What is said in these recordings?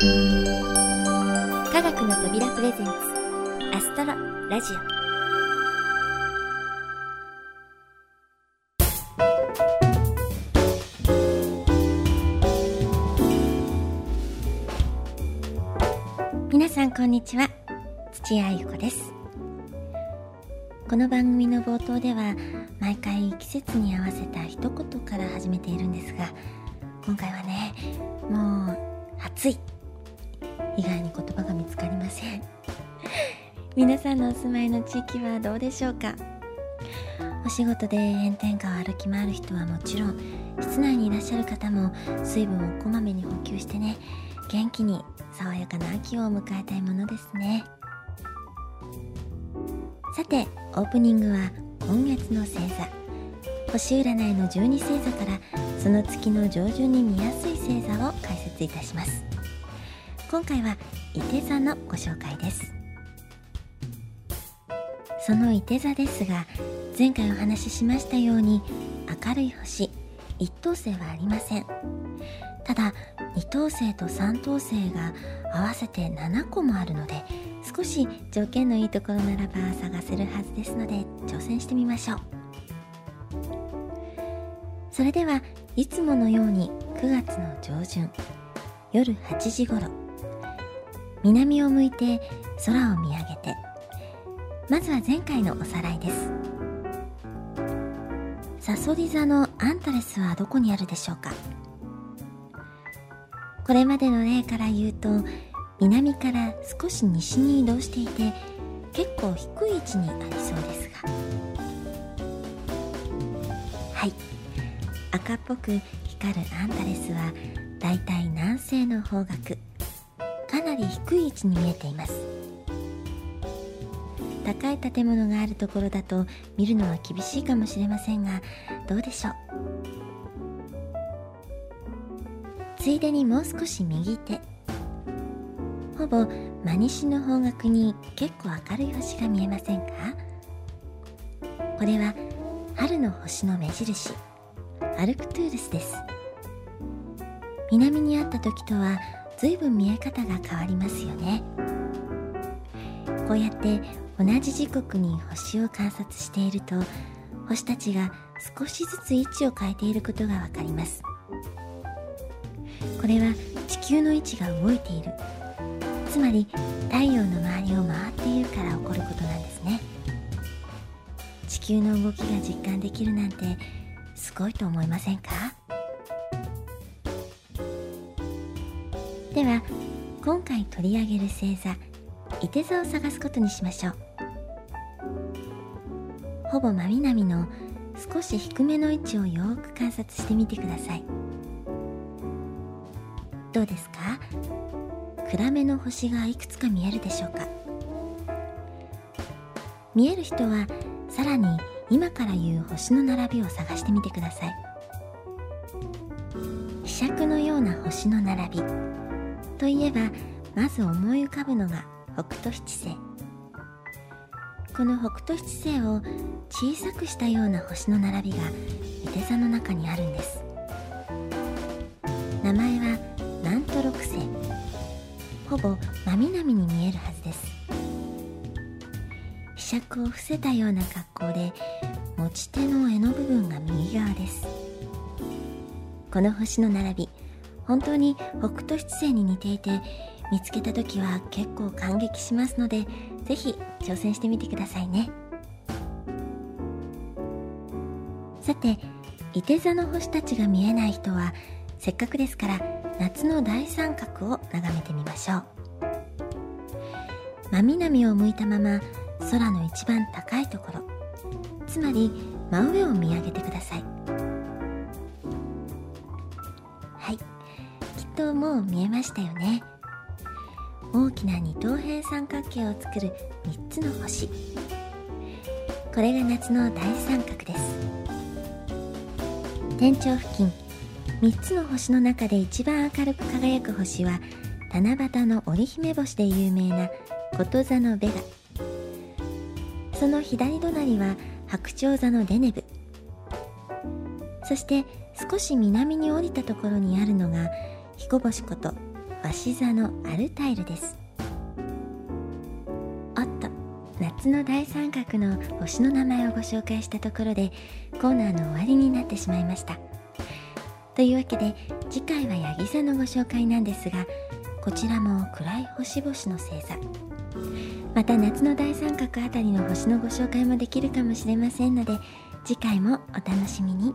科学の扉プレゼンツアストロラジオ。皆さんこんにちは。土屋ゆ子です。この番組の冒頭では毎回季節に合わせた一言から始めているんですが今回はねもう暑い。以外に言葉が見つかりません。皆さんのお住まいの地域はどうでしょうか？お仕事で炎天下を歩き回る人はもちろん室内にいらっしゃる方も水分をこまめに補給してね元気に爽やかな秋を迎えたいものですね。さてオープニングは今月の星座。星占いの12星座からその月の上旬に見やすい星座を解説いたします。今回は伊手座のご紹介です。その伊手座ですが前回お話ししましたように明るい星一等星はありません。ただ二等星と三等星が合わせて7個もあるので少し条件のいいところならば探せるはずですので挑戦してみましょう。それではいつものように9月の上旬夜8時ごろ南を向いて空を見上げて。まずは前回のおさらいです。サソリ座のアンタレスはどこにあるでしょうか？これまでの例から言うと南から少し西に移動していて結構低い位置にありそうですが。はい。赤っぽく光るアンタレスはだいたい南西の方角。り低い位置に見えています。高い建物があるところだと見るのは厳しいかもしれませんがどうでしょう？ついでにもう少し右手。ほぼ真西の方角に結構明るい星が見えませんか？これは春の星の目印。アルクトゥールスです。南にあった時とは随分見え方が変わりますよね。こうやって同じ時刻に星を観察していると星たちが少しずつ位置を変えていることがわかります。これは地球の位置が動いている。つまり太陽の周りを回っているから起こることなんですね。地球の動きが実感できるなんてすごいと思いませんか？では今回取り上げる星座いて座を探すことにしましょう。ほぼ真南の少し低めの位置をよく観察してみてください。どうですか？暗めの星がいくつか見えるでしょうか？見える人はさらに今から言う星の並びを探してみてください。飛尺のような星の並び。といえばまず思い浮かぶのが北斗七星。この北斗七星を小さくしたような星の並びが伊手座の中にあるんです。名前は南都六星。ほぼ真南に見えるはずです。被尺を伏せたような格好で持ち手の柄の部分が右側です。この星の並び本当に北斗七星に似ていて見つけた時は結構感激しますので是非挑戦してみてくださいね。さていて座の星たちが見えない人はせっかくですから夏の大三角を眺めてみましょう。真南を向いたまま空の一番高いところ。つまり真上を見上げてください。はい。きっとも見えましたよね。大きな二等辺三角形を作る3つの星。これが夏の大三角です。天頂付近3つの星の中で一番明るく輝く星は七夕の織姫星で有名なこと座のベガ。その左隣は白鳥座のデネブ。そして少し南に降りたところにあるのが彦星こと鷲座のアルタイルです。おっと夏の大三角の星の名前をご紹介したところでコーナーの終わりになってしまいました。というわけで次回はヤギ座のご紹介なんですがこちらも暗い星々の星座。また夏の大三角あたりの星のご紹介もできるかもしれませんので次回もお楽しみに。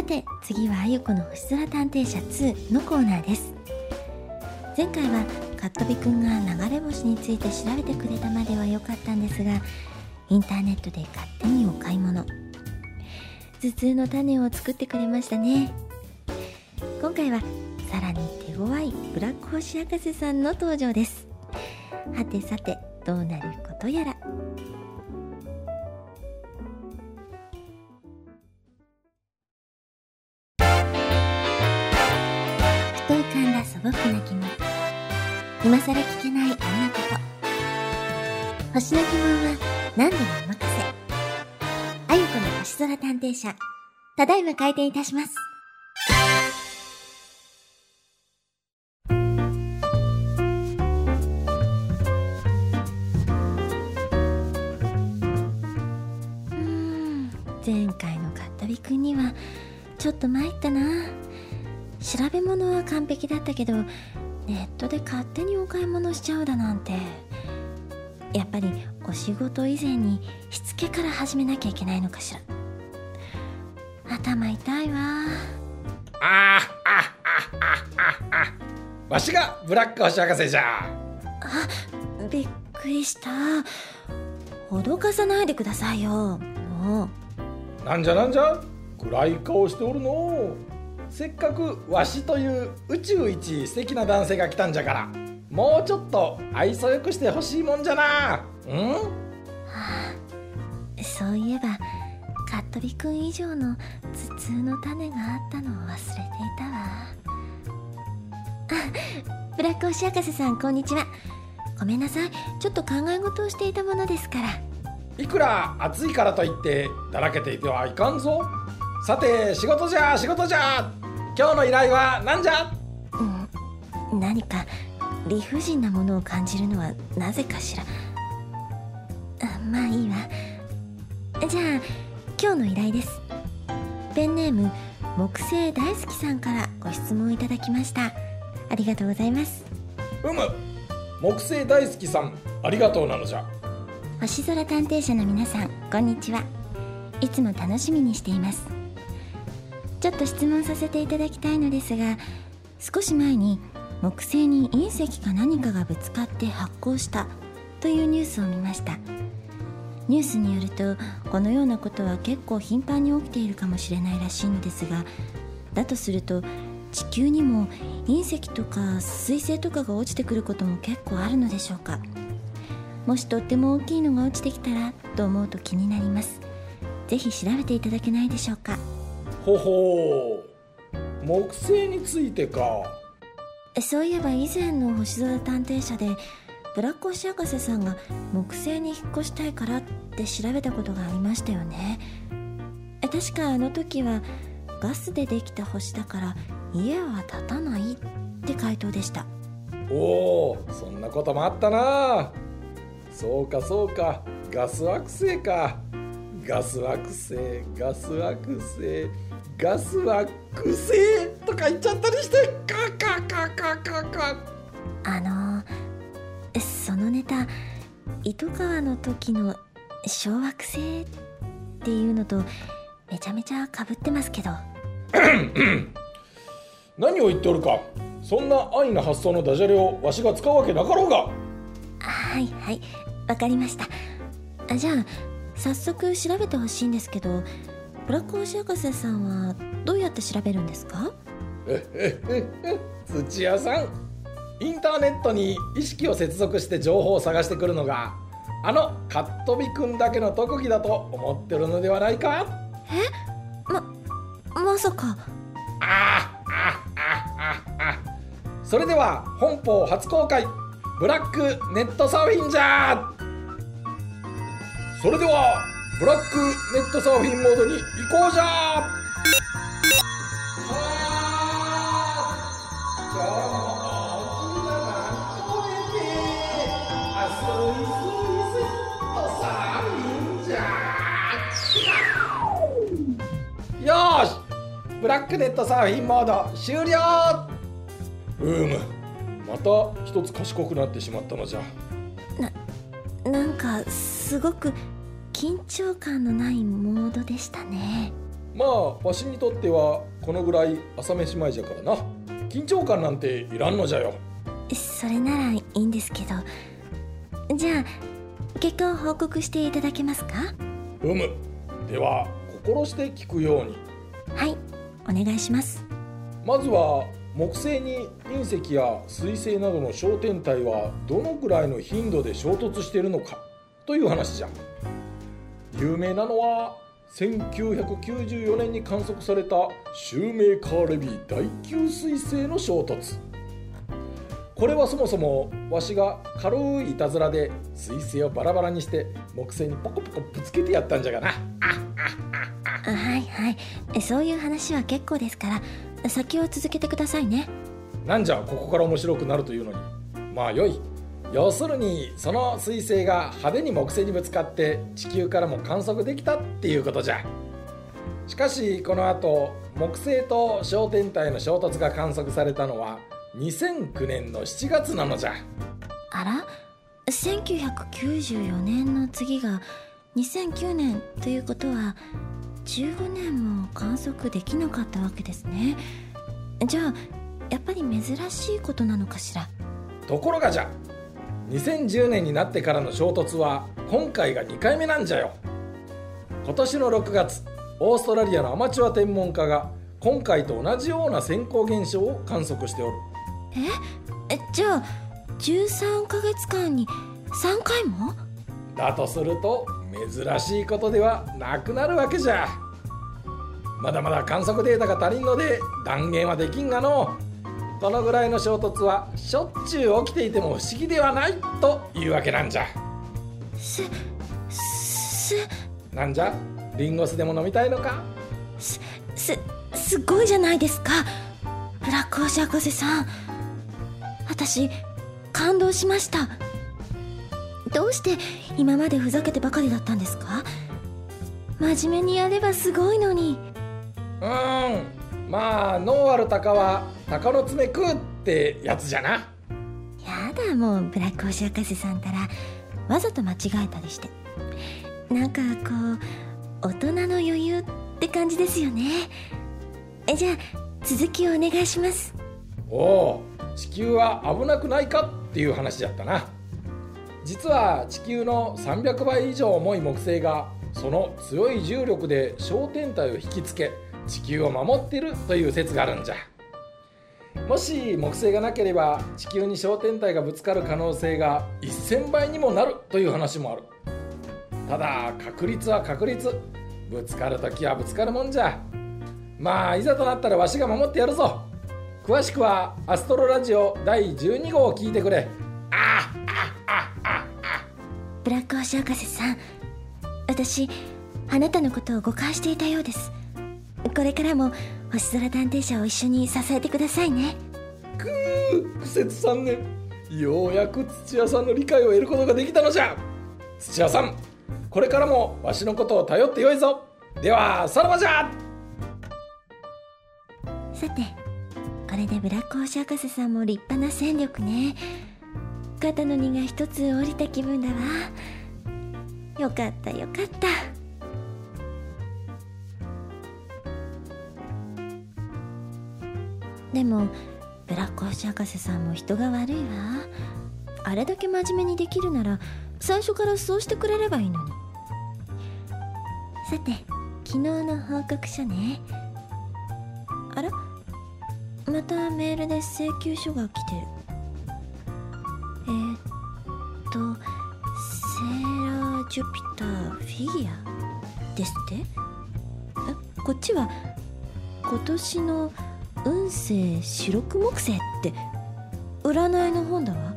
さて次はあゆこの星空探偵社2のコーナーです。前回はかっとびくんが流れ星について調べてくれたまでは良かったんですがインターネットで勝手にお買い物。頭痛の種を作ってくれましたね。今回はさらに手強いブラック星博士さんの登場です。はてさてどうなることやら。あゆこの星空探偵社ただいま開店いたします。うん前回のかったびくんにはちょっと参ったな。調べ物は完璧だったけどネットで勝手にお買い物しちゃうだなんて。やっぱりお仕事以前にしつけから始めなきゃいけないのかしら。頭痛いわ。あーあああああわしがブラック星博士じゃ。びっくりした。脅かさないでくださいよ。もう。なんじゃなんじゃ暗い顔しておるの。せっかくわしという宇宙一素敵な男性が来たんじゃからもうちょっと愛想よくしてほしいもんじゃな。うん？そういえばかっとびくん以上の頭痛の種があったのを忘れていたわ。あ ブラック星博士さんこんにちは。ごめんなさい。ちょっと考え事をしていたものですから。いくら暑いからといってだらけていてはいかんぞ。さて仕事じゃ仕事じゃ。今日の依頼は何じゃ？うん。何か理不尽なものを感じるのはなぜかしら。あまあいいわ。じゃあ今日の依頼です。ペンネーム木星大好きさんからご質問いただきました。ありがとうございます。うむ。木星大好きさんありがとうなのじゃ。星空探偵社の皆さんこんにちは。いつも楽しみにしています。ちょっと質問させていただきたいのですが少し前に木星に隕石か何かがぶつかって発光したというニュースを見ました。ニュースによるとこのようなことは結構頻繁に起きているかもしれないらしいのですがだとすると地球にも隕石とか彗星とかが落ちてくることも結構あるのでしょうか。もしとっても大きいのが落ちてきたらと思うと気になります。ぜひ調べていただけないでしょうか。ほほう。木星についてか。そういえば以前の星空探偵社でブラック星博士さんが木星に引っ越したいからって調べたことがありましたよね。え確かあの時はガスでできた星だから家は建たないって回答でした。おおそんなこともあったな。そうかそうか。ガス惑星か。ガス惑星ガス惑星ガス惑星。とか言っちゃったりしてカカカカカカあのそのネタ糸川の時の小惑星っていうのとめちゃめちゃかぶってますけど。何を言っておるかそんな安易な発想のダジャレをわしが使うわけなかろうが。はいはいわかりました。あじゃあ早速調べてほしいんですけどブラック星博士さんはどうやって調べるんですか？土屋さんインターネットに意識を接続して情報を探してくるのがあのカットビくんだけの特技だと思ってるのではないか？ままさか。あああああそれでは本邦初公開ブラックネットサーフィンじゃそれではブラックネットサーフィンモードに移行じゃクネットサーフィンモード終了。うむまた一つ賢くなってしまったのじゃ。なんかすごく緊張感のないモードでしたね。まあわしにとってはこのぐらい朝飯前じゃからな。緊張感なんていらんのじゃよ。それならいいんですけど。じゃあ結果を報告していただけますか？うむでは心して聞くように。はいお願いします。まずは木星に隕石や彗星などの小天体はどのくらいの頻度で衝突しているのかという話じゃ。有名なのは1994年に観測されたシューメーカーレビー第9彗星の衝突。これはそもそもわしが軽いいたずらで彗星をバラバラにして木星にポコポコぶつけてやったんじゃがな。はいはい。そういう話は結構ですから先を続けてくださいね。なんじゃここから面白くなるというのに。まあよい。要するにその彗星が派手に木星にぶつかって地球からも観測できたっていうことじゃ。しかしこの後木星と小天体の衝突が観測されたのは2009年の7月なのじゃ。あら？1994年の次が2009年ということは15年も観測できなかったわけですね。じゃあやっぱり珍しいことなのかしら？ところがじゃ2010年になってからの衝突は今回が2回目なんじゃよ。今年の6月オーストラリアのアマチュア天文家が今回と同じような先行現象を観測しておる。え？じゃあ13ヶ月間に3回も？だとすると珍しいことではなくなるわけじゃ。まだまだ観測データが足りんので断言はできんがの。このぐらいの衝突はしょっちゅう起きていても不思議ではないというわけなんじゃ。すすなんじゃ？リンゴ酢でも飲みたいのか？すすすごいじゃないですか。ブラックオシ博士さん。私感動しましたどうして今までふざけてばかりだったんですか？真面目にやればすごいのに。うーん。まあ脳ある鷹は鷹の爪食うってやつじゃな。やだもうブラック星博士さんたら。わざと間違えたりして。なんかこう大人の余裕って感じですよね。えじゃあ続きをお願いします。おお地球は危なくないかっていう話だったな実は地球の300倍以上重い木星がその強い重力で小天体を引きつけ地球を守っているという説があるんじゃ。もし木星がなければ地球に小天体がぶつかる可能性が1000倍にもなるという話もある。ただ確率は確率。ぶつかるときはぶつかるもんじゃ。まあいざとなったらわしが守ってやるぞ。詳しくはアストロラジオ第12号を聞いてくれ。ああブラック星博士さん。私あなたのことを誤解していたようです。これからも星空探偵社を一緒に支えてくださいね。くー苦節3年ようやく土屋さんの理解を得ることができたのじゃ。土屋さんこれからもわしのことを頼ってよいぞ。ではさらばじゃ。さてこれでブラック星博士さんも立派な戦力ね肩の荷が一つ降りた気分だわ。よかったよかった。でもブラック星博士さんも人が悪いわ。あれだけ真面目にできるなら最初からそうしてくれればいいのに。さて昨日の報告書ね。あら？またメールで請求書が来てる。ジュピターフィギュアですって？えこっちは今年の運勢四六木星って。占いの本だわ。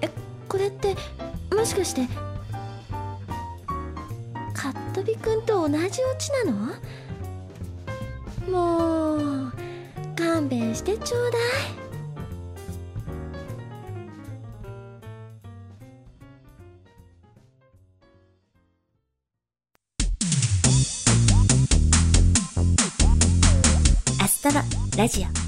えこれってもしかしてカットビくんと同じオチなの？もう勘弁してちょうだい。ラ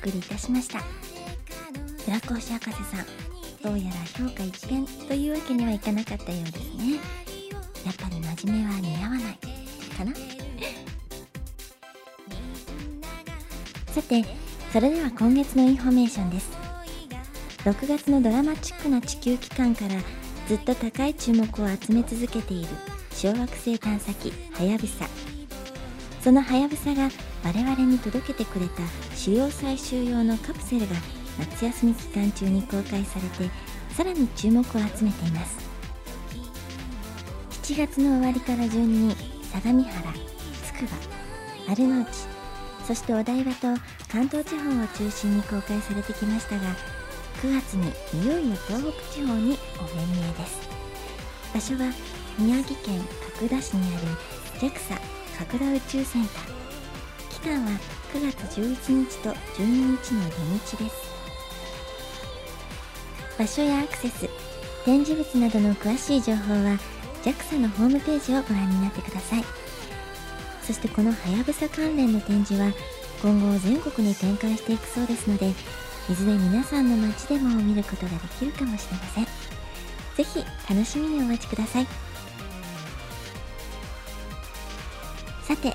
送りいたしました。ラコ星博士さんどうやら評価一変というわけにはいかなかったようですね。やっぱり真面目は似合わない。かな？さてそれでは今月のインフォメーションです。6月のドラマチックな地球帰還からずっと高い注目を集め続けている小惑星探査機はやぶさそのはやぶさが我々に届けてくれた主要採集用のカプセルが夏休み期間中に公開されてさらに注目を集めています。7月の終わりから順に相模原つくば丸の内そしてお台場と関東地方を中心に公開されてきましたが9月にいよいよ東北地方にお目見えです。場所は宮城県角田市にある JAXA 角田宇宙センター。期間は9月11日と12日の土日です。場所やアクセス展示物などの詳しい情報は JAXA のホームページをご覧になってください。そしてこのはやぶさ関連の展示は今後全国に展開していくそうですのでいずれ皆さんの街でも見ることができるかもしれません。是非楽しみにお待ちください。さて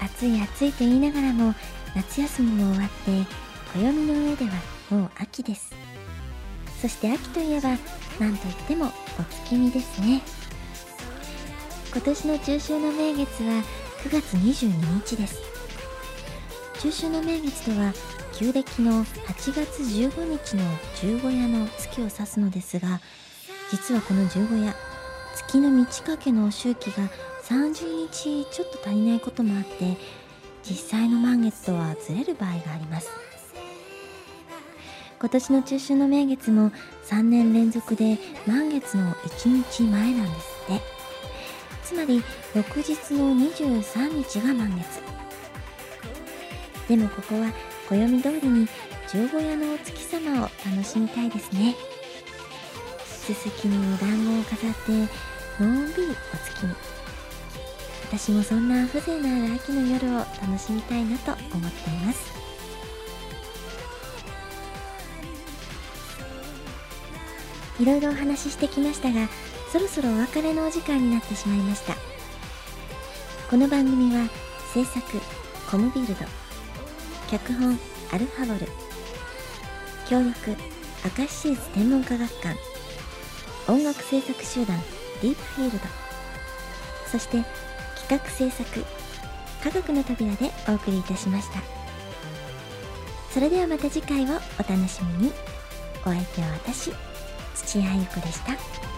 暑い暑いと言いながらも夏休みも終わって暦の上ではもう秋です。そして秋といえば何といってもお月見ですね。今年の中秋の名月は9月22日です。中秋の名月とは旧暦の8月15日の十五夜の月を指すのですが実はこの十五夜月の満ち欠けの周期が30日ちょっと足りないこともあって実際の満月とはずれる場合があります。今年の中秋の名月も3年連続で満月の1日前なんですって。つまり翌日の23日が満月。でもここは暦通りに十五夜のお月様を楽しみたいですね。すすきにお団子を飾ってのんびりお月見。私もそんな風情のある秋の夜を楽しみたいなと思っています。いろいろお話ししてきましたがそろそろお別れのお時間になってしまいました。この番組は制作コムビルド脚本アルファボル協力明石市立天文科学館音楽制作集団ディープフィールドそして企画制作科学の扉でお送りいたしましたそれではまた次回をお楽しみにお相手は私土屋ゆ子でした。